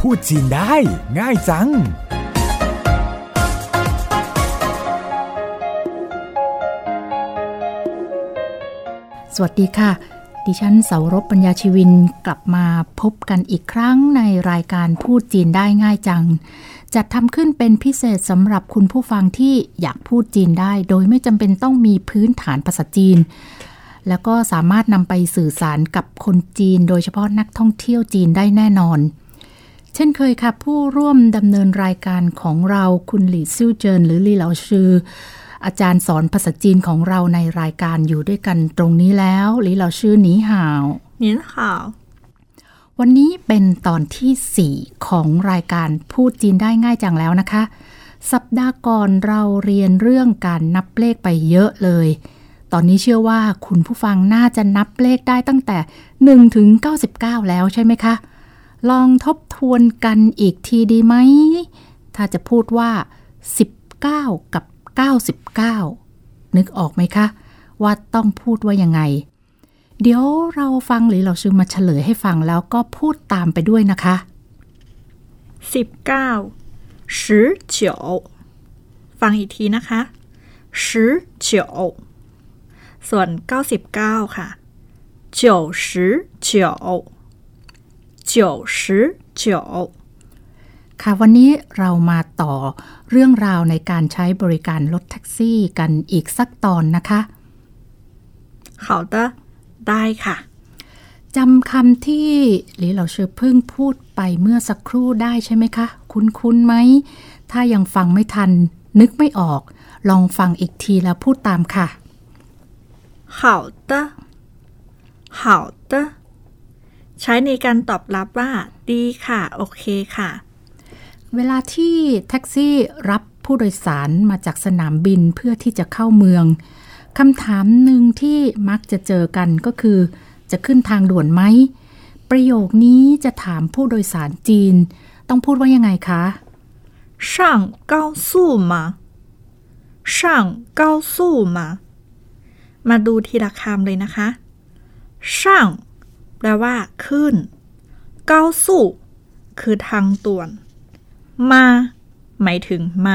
พูดจีนได้ ง่ายจัง สวัสดีค่ะ ดิฉันเสารบปัญญาชีวินกลับมาพบกันอีกครั้งในรายการพูดจีนได้ง่ายจัง จัดทำขึ้นเป็นพิเศษสำหรับคุณผู้ฟังที่อยากพูดจีนได้ โดยไม่จำเป็นต้องมีพื้นฐานภาษาจีนแล้วก็สามารถนำไปสื่อสารกับคนจีน โดยเฉพาะนักท่องเที่ยวจีนได้แน่นอน ช่นเคยค่ะ ผู้ร่วมดำเนินรายการของเราคุณหลี่ซิ่วเจิน หรือลี่เหลาชือ อาจารย์สอนภาษาจีนของเราในรายการอยู่ด้วยกันตรงนี้แล้วหลี่เหลาชื่อหนีห่าว您好วันนี้เป็นตอนที่ 4 ของรายการพูดจีนได้ง่ายจังแล้วนะคะ สัปดาห์ก่อนเราเรียนเรื่องการนับเลขไปเยอะเลย ตอนนี้เชื่อว่าคุณผู้ฟังน่าจะนับเลขได้ตั้งแต่1ถึง99 แล้วใช่ไหมคะ ลองทบทวนกันอีกทีดีไหม ถ้าจะพูดว่า 19 กับ 99 นึกออกไหมคะ ว่าต้องพูดว่ายังไง เดี๋ยวเราฟังหรือเราชื่อมาเฉลยให้ฟังแล้วก็พูดตามไปด้วยนะคะ 19 19ฟังอีกทีนะคะ19ส่วน 99 ค่ะ 99九十九九十九 ค่ะวันนี้เรามาต่อเรื่องราวในการใช้บริการรถแท็กซี่กันอีกสักตอนนะคะ 好的ได้ค่ะ จำคำที่หรือเราเชื่อเพิ่งพูดไปเมื่อสักครู่ได้ใช่ไหมคะ คุ้นๆไหม ถ้ายังฟังไม่ทัน นึกไม่ออก ลองฟังอีกทีแล้วพูดตามค่ะ 好的好的 ใช้ในการตอบรับว่า ดีค่ะ โอเคค่ะ เวลาที่แท็กซี่รับผู้โดยสารมาจากสนามบินเพื่อที่จะเข้าเมืองคำถามหนึ่งที่มักจะเจอกันก็คือ จะขึ้นทางด่วนไหม ประโยคนี้จะถามผู้โดยสารจีน ต้องพูดว่ายังไงคะช่างเก้าสู้มาช่างเก้าสู้มมาดูทีละคำเลยนะคะช่าง แปลว่า ขึ้น เก้าสู่ คือทางด่วน มา หมายถึงไหม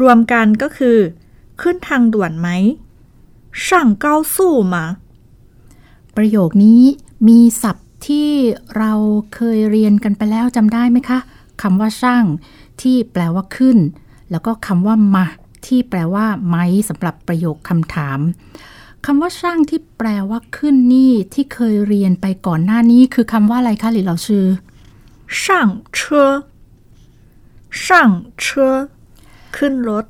รวมกันก็คือ ขึ้นทางด่วนไหมช่างเก้าสู่มา ประโยคนี้มีศัพท์ที่เราเคยเรียนกันไปแล้วจำได้ไหมคะคำว่าช่าง ที่แปลว่าขึ้น แล้วก็คำว่ามาที่แปลว่า ไหมสำหรับประโยคคำถาม คำว่าช่างที่แปลว่าขึ้นนี่ที่เคยเรียนไปก่อนหน้านี้ คือคำว่าอะไรคะหลิเหลาชื่อช่างเชื่อช่างเชื่อขึ้นรถ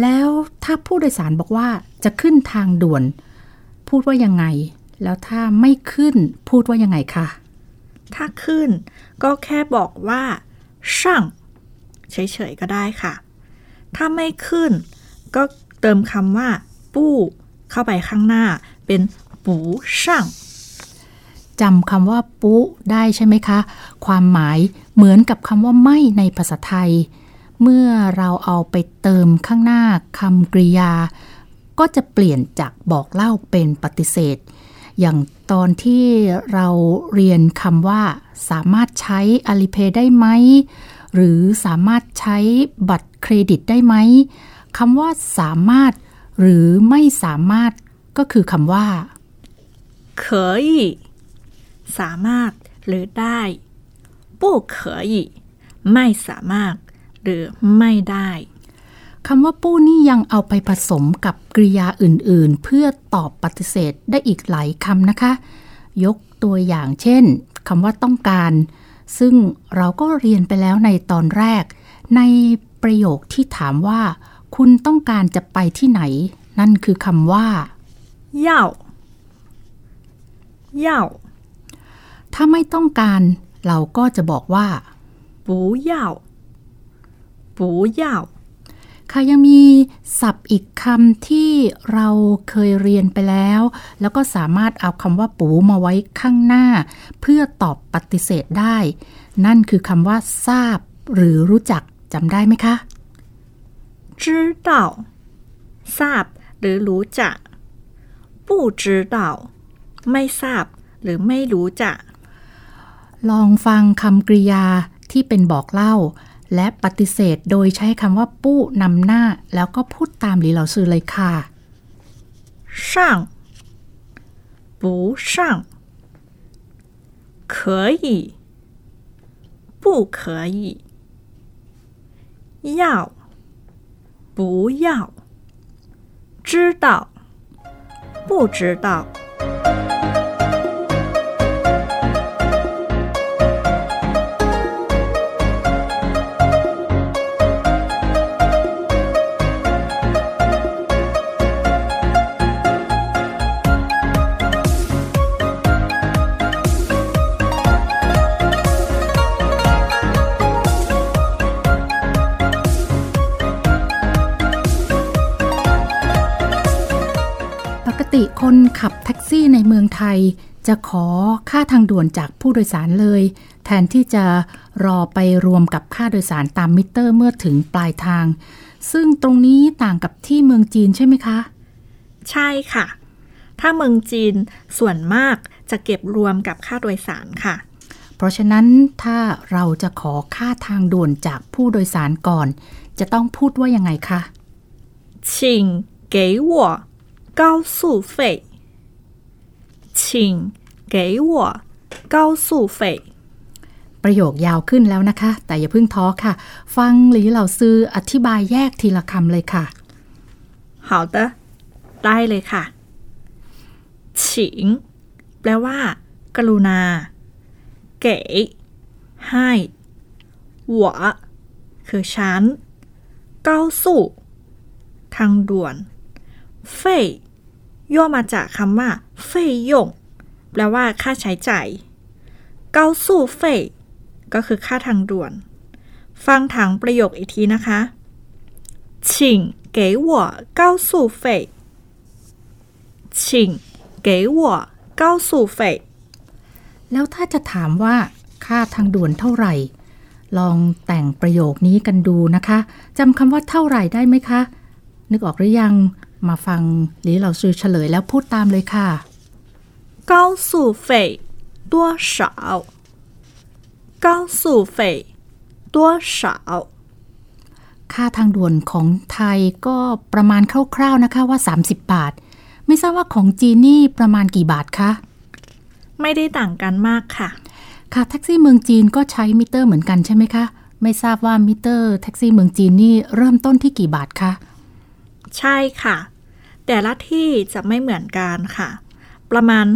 แล้วถ้าผู้โดยสารบอกว่าจะขึ้นทางด่วน พูดว่ายังไง แล้วถ้าไม่ขึ้นพูดว่ายังไงคะถ้าขึ้น ก็แค่บอกว่าช่างเฉยๆก็ได้ค่ะ ถ้าไม่ขึ้น ก็เติมคำว่า ปู้ เข้าไปข้างหน้าเป็นปูช่างจำคำว่าปุได้ใช่ไหมคะ ความหมายเหมือนกับคำว่าไม่ในภาษาไทย เมื่อเราเอาไปเติมข้างหน้าคำกริยา ก็จะเปลี่ยนจากบอกเล่าเป็นปฏิเสธ อย่างตอนที่เราเรียนคำว่า สามารถใช้อ l ิเพได้ไหม หรือสามารถใช้บัตรเครดิตได้ไหมคำว่าสามารถ หรือไม่สามารถก็คือคำว่า 可以สามารถหรือได้不可以ไม่สามารถ หรือไม่ได้ คำว่าปู้นี่ยังเอาไปผสมกับกริยาอื่น ๆ เพื่อตอบปฏิเสธได้อีกหลายคำนะคะ ยกตัวอย่างเช่นคำว่าต้องการ ซึ่งเราก็เรียนไปแล้วในตอนแรก ในประโยคที่ถามว่า คุณต้องการจะไปที่ไหน นั่นคือคำว่า 要要 ถ้าไม่ต้องการ เราก็จะบอกว่า 不要不要 ค่ะยังมีศัพท์อีกคำที่เราเคยเรียนไปแล้ว แล้วก็สามารถเอาคำว่าปูมาไว้ข้างหน้า เพื่อตอบปฏิเสธได้ นั่นคือคำว่า ทราบ หรือรู้จักจำได้ไหมคะ 知道ทราบ หรือรู้จัก不知道ไม่ทราบ หรือไม่รู้จัก ลองฟังคำกริยาที่เป็นบอกเล่า และปฏิเสธโดยใช้คำว่าปู้นำหน้า แล้วก็พูดตามหลีเหล่าซือเลยค่ะ 上不上可以不可以要 不要。知道不知道。 จะขอค่าทางด่วนจากผู้โดยสารเลย แทนที่จะรอไปรวมกับค่าโดยสารตามมิเตอร์เมื่อถึงปลายทาง ซึ่งตรงนี้ต่างกับที่เมืองจีนใช่ไหมคะ ใช่ค่ะ ถ้าเมืองจีนส่วนมากจะเก็บรวมกับค่าโดยสารค่ะ เพราะฉะนั้นถ้าเราจะขอค่าทางด่วนจากผู้โดยสารก่อน จะต้องพูดว่ายังไงคะ 请给我高速费， 请给我高速费。 ประโยคยาวขึ้นแล้วนะคะ แต่อย่าเพิ่งท้อค่ะ ฟังหลีเหล่าซื้ออธิบายแยกทีละคำเลยค่ะ 好的，ได้เลยค่ะฉิงแปลว่า กรุณา เก๋ให้หวคือฉันเก้าสู่ทางด่วน เฟยย่อมาจากคำว่า เฟยยงแปลว่าค่าใช้จ่ายเก้าสู่เฟยก็คือค่าทางด่วน ฟังถังประโยคอีกทีนะคะ请给我高速费，请给我高速费。 แล้วถ้าจะถามว่าค่าทางด่วนเท่าไหร่ ลองแต่งประโยคนี้กันดูนะคะจำคำว่าเท่าไหร่ได้ไหมคะ นึกออกหรือยังมาฟังหลีเหล่าซื้อเฉลยแล้วพูดตามเลยค่ะ 高速费多少？高速费多少？ ค่าทางด่วนของไทยก็ประมาณคร่าวๆนะคะว่า 30 บาท ไม่ทราบว่าของจีนนี่ประมาณกี่บาทคะ ไม่ได้ต่างกันมากค่ะ ค่ะแท็กซี่เมืองจีนก็ใช้มิเตอร์เหมือนกันใช่ไหมคะ ไม่ทราบว่ามิเตอร์แท็กซี่เมืองจีนนี่เริ่มต้นที่กี่บาทคะ ใช่ค่ะ แต่ละที่จะไม่เหมือนกันค่ะ ประมาณ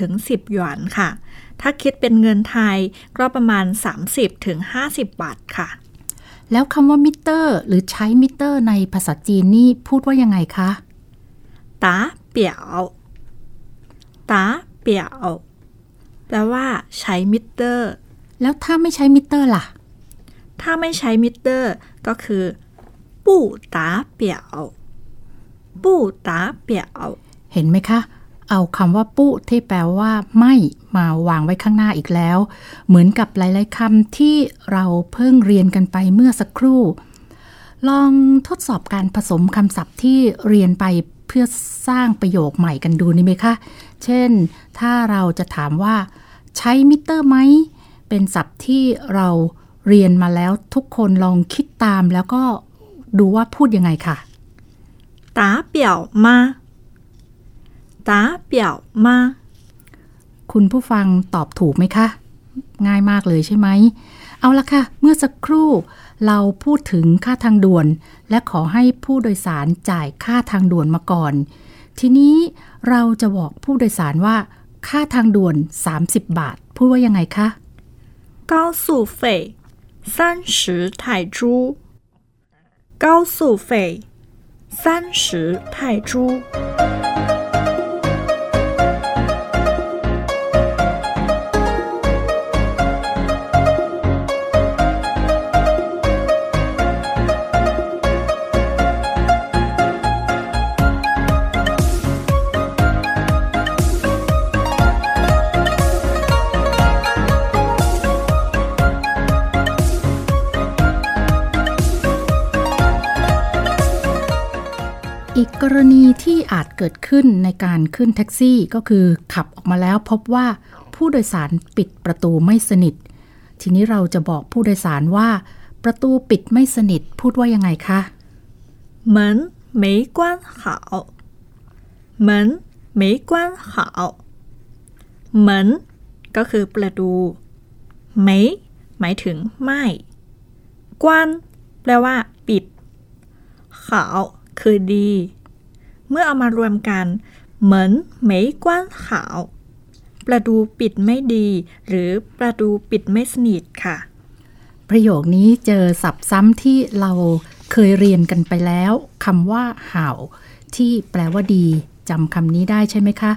6-10 หยวนค่ะ ถ้าคิดเป็นเงินไทยก็ประมาณ 30-50 บาทค่ะ แล้วคำว่ามิเตอร์ หรือใช้มิเตอร์ในภาษาจีนนี่พูดว่ายังไงคะ打表 打表 แปลว่าใช้มิเตอร์ แล้วถ้าไม่ใช้มิเตอร์ล่ะ ถ้าไม่ใช้มิเตอร์ ก็คือ 不打表 不打表เห็นไหมคะ เอาคำว่า不ที่แปลว่าไม่มาวางไว้ข้างหน้าอีกแล้ว เหมือนกับหลาย ๆคำที่เราเพิ่งเรียนกันไปเมื่อสักครู่ ลองทดสอบการผสมคำศัพท์ที่เรียนไปเพื่อสร้างประโยคใหม่กันดูนี่ไหมคะ เช่น ถ้าเราจะถามว่า ใช้มิเตอร์ไหม เป็นศัพท์ที่เราเรียนมาแล้วทุกคนลองคิดตามแล้วก็ดูว่าพูดยังไงค่ะต้าเปียวมา 打表吗打表吗 คุณผู้ฟังตอบถูกไหมคะ ง่ายมากเลยใช่ไหม เอาละค่ะ เมื่อสักครู่เราพูดถึงค่าทางด่วน และขอให้ผู้โดยสารจ่ายค่าทางด่วนมาก่อน ทีนี้เราจะบอกผู้โดยสารว่า ค่าทางด่วน 30 บาท พูดว่ายังไงคะ 高速费三十泰铢高速费三十泰铢 อีกกรณีที่อาจเกิดขึ้นในการขึ้นแท็กซี่ก็คือขับออกมาแล้วพบว่าผ ผู้โดยสารปิดประตูไม่สนิท ทีนี้เราจะบอกผู้โดยสารว่า ประตูปิดไม่สนิท พูดว่ายังไงคะ 门没关好门没关好门ก็คือประตูไม่หมายถึงไม่ กว้านแปลว่า ปิด ขาว คือดี เมื่อเอามารวมกัน เหมือนไม่กว้านขาว ประตูปิดไม่ดี หรือประตูปิดไม่สนิทค่ะ ประโยคนี้เจอสับซ้ำที่เราเคยเรียนกันไปแล้วคำว่าห่าวที่แปลว่าดีจำคำนี้ได้ใช่ไหมคะ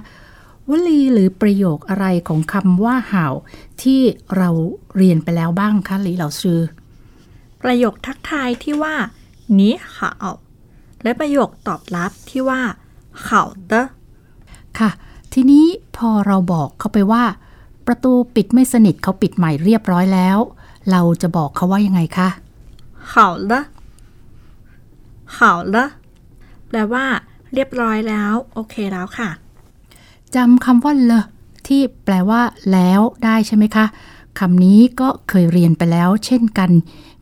วลีหรือประโยคอะไรของคำว่าห่าวที่เราเรียนไปแล้วบ้างคะหลีเหล่าซือประโยคทักทายที่ว่านี้好 และประโยคตอบรับที่ว่าเข่าเตะค่ะ ทีนี้พอเราบอกเขาไปว่า ประตูปิดไม่สนิทเขาปิดใหม่เรียบร้อยแล้ว เราจะบอกเขาว่ายังไงคะเข่าเละเข่าละแปลว่า เรียบร้อยแล้ว โอเคแล้วค่ะจำคำว่าเลที่แปลว่า แล้วได้ใช่ไหมคะ คำนี้ก็เคยเรียนไปแล้ว เช่นกัน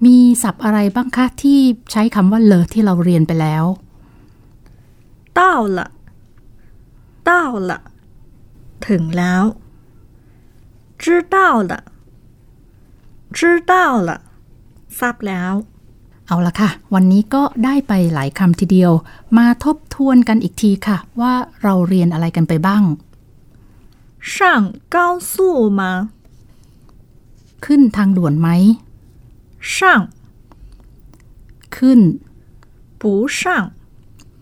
มีศัพท์อะไรบ้างคะที่ใช้คำว่าเลอที่เราเรียนไปแล้ว 到了到了ถึงแล้ว知道了知道了ทราบแล้ว เอาละค่ะ วันนี้ก็ได้ไปหลายคำทีเดียว มาทบทวนกันอีกทีค่ะ ว่าเราเรียนอะไรกันไปบ้าง 上高速吗 ขึ้นทางด่วนไหม 上 ขึ้น 不上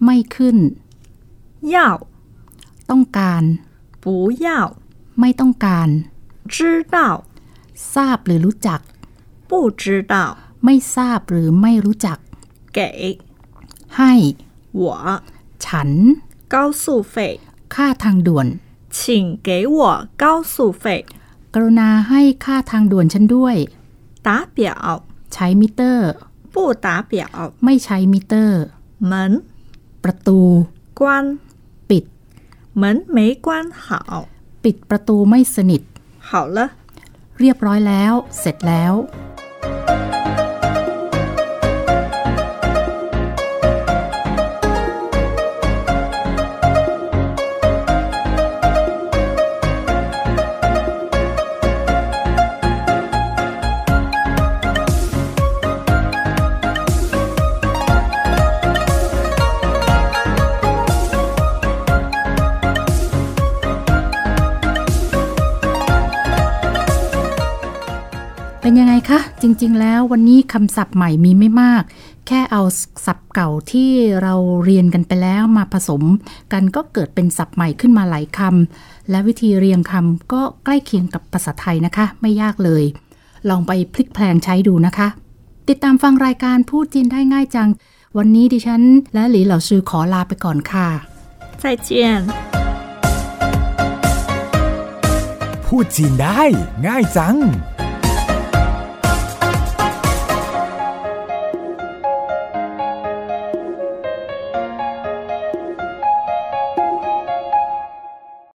ไม่ขึ้น 要 ต้องการ 不要 ไม่ต้องการ 知道 ทราบหรือรู้จัก 不知道 ไม่ทราบหรือไม่รู้จัก 给 ให้ 我 ฉัน 高速费 ค่าทางด่วน 请给我高速费 กรุณาให้ค่าทางด่วนฉันด้วยตาเปียใช้มิเตอร์ปู้ตาเปียไม่ใช้มิเตอร์เหมือนประตู กวนปิดเหมือนไม่กวนหาปิดประตูไม่สนิท好了เรียบร้อยแล้ว เสร็จแล้ว เป็นยังไงคะ จริง ๆ แล้ววันนี้คำศัพท์ใหม่มีไม่มาก แค่เอาศัพท์เก่าที่เราเรียนกันไปแล้วมาผสม กันก็เกิดเป็นศัพท์ใหม่ขึ้นมาหลายคำและวิธีเรียงคำก็ใกล้เคียงกับภาษาไทยนะคะ ไม่ยากเลย ลองไปพลิกแพลงใช้ดูนะคะ ติดตามฟังรายการพูดจีนได้ง่ายจัง วันนี้ดิฉัน และหลีเหล่าซือขอลาไปก่อนค่ะ再见พูดจีนได้ ง่ายจัง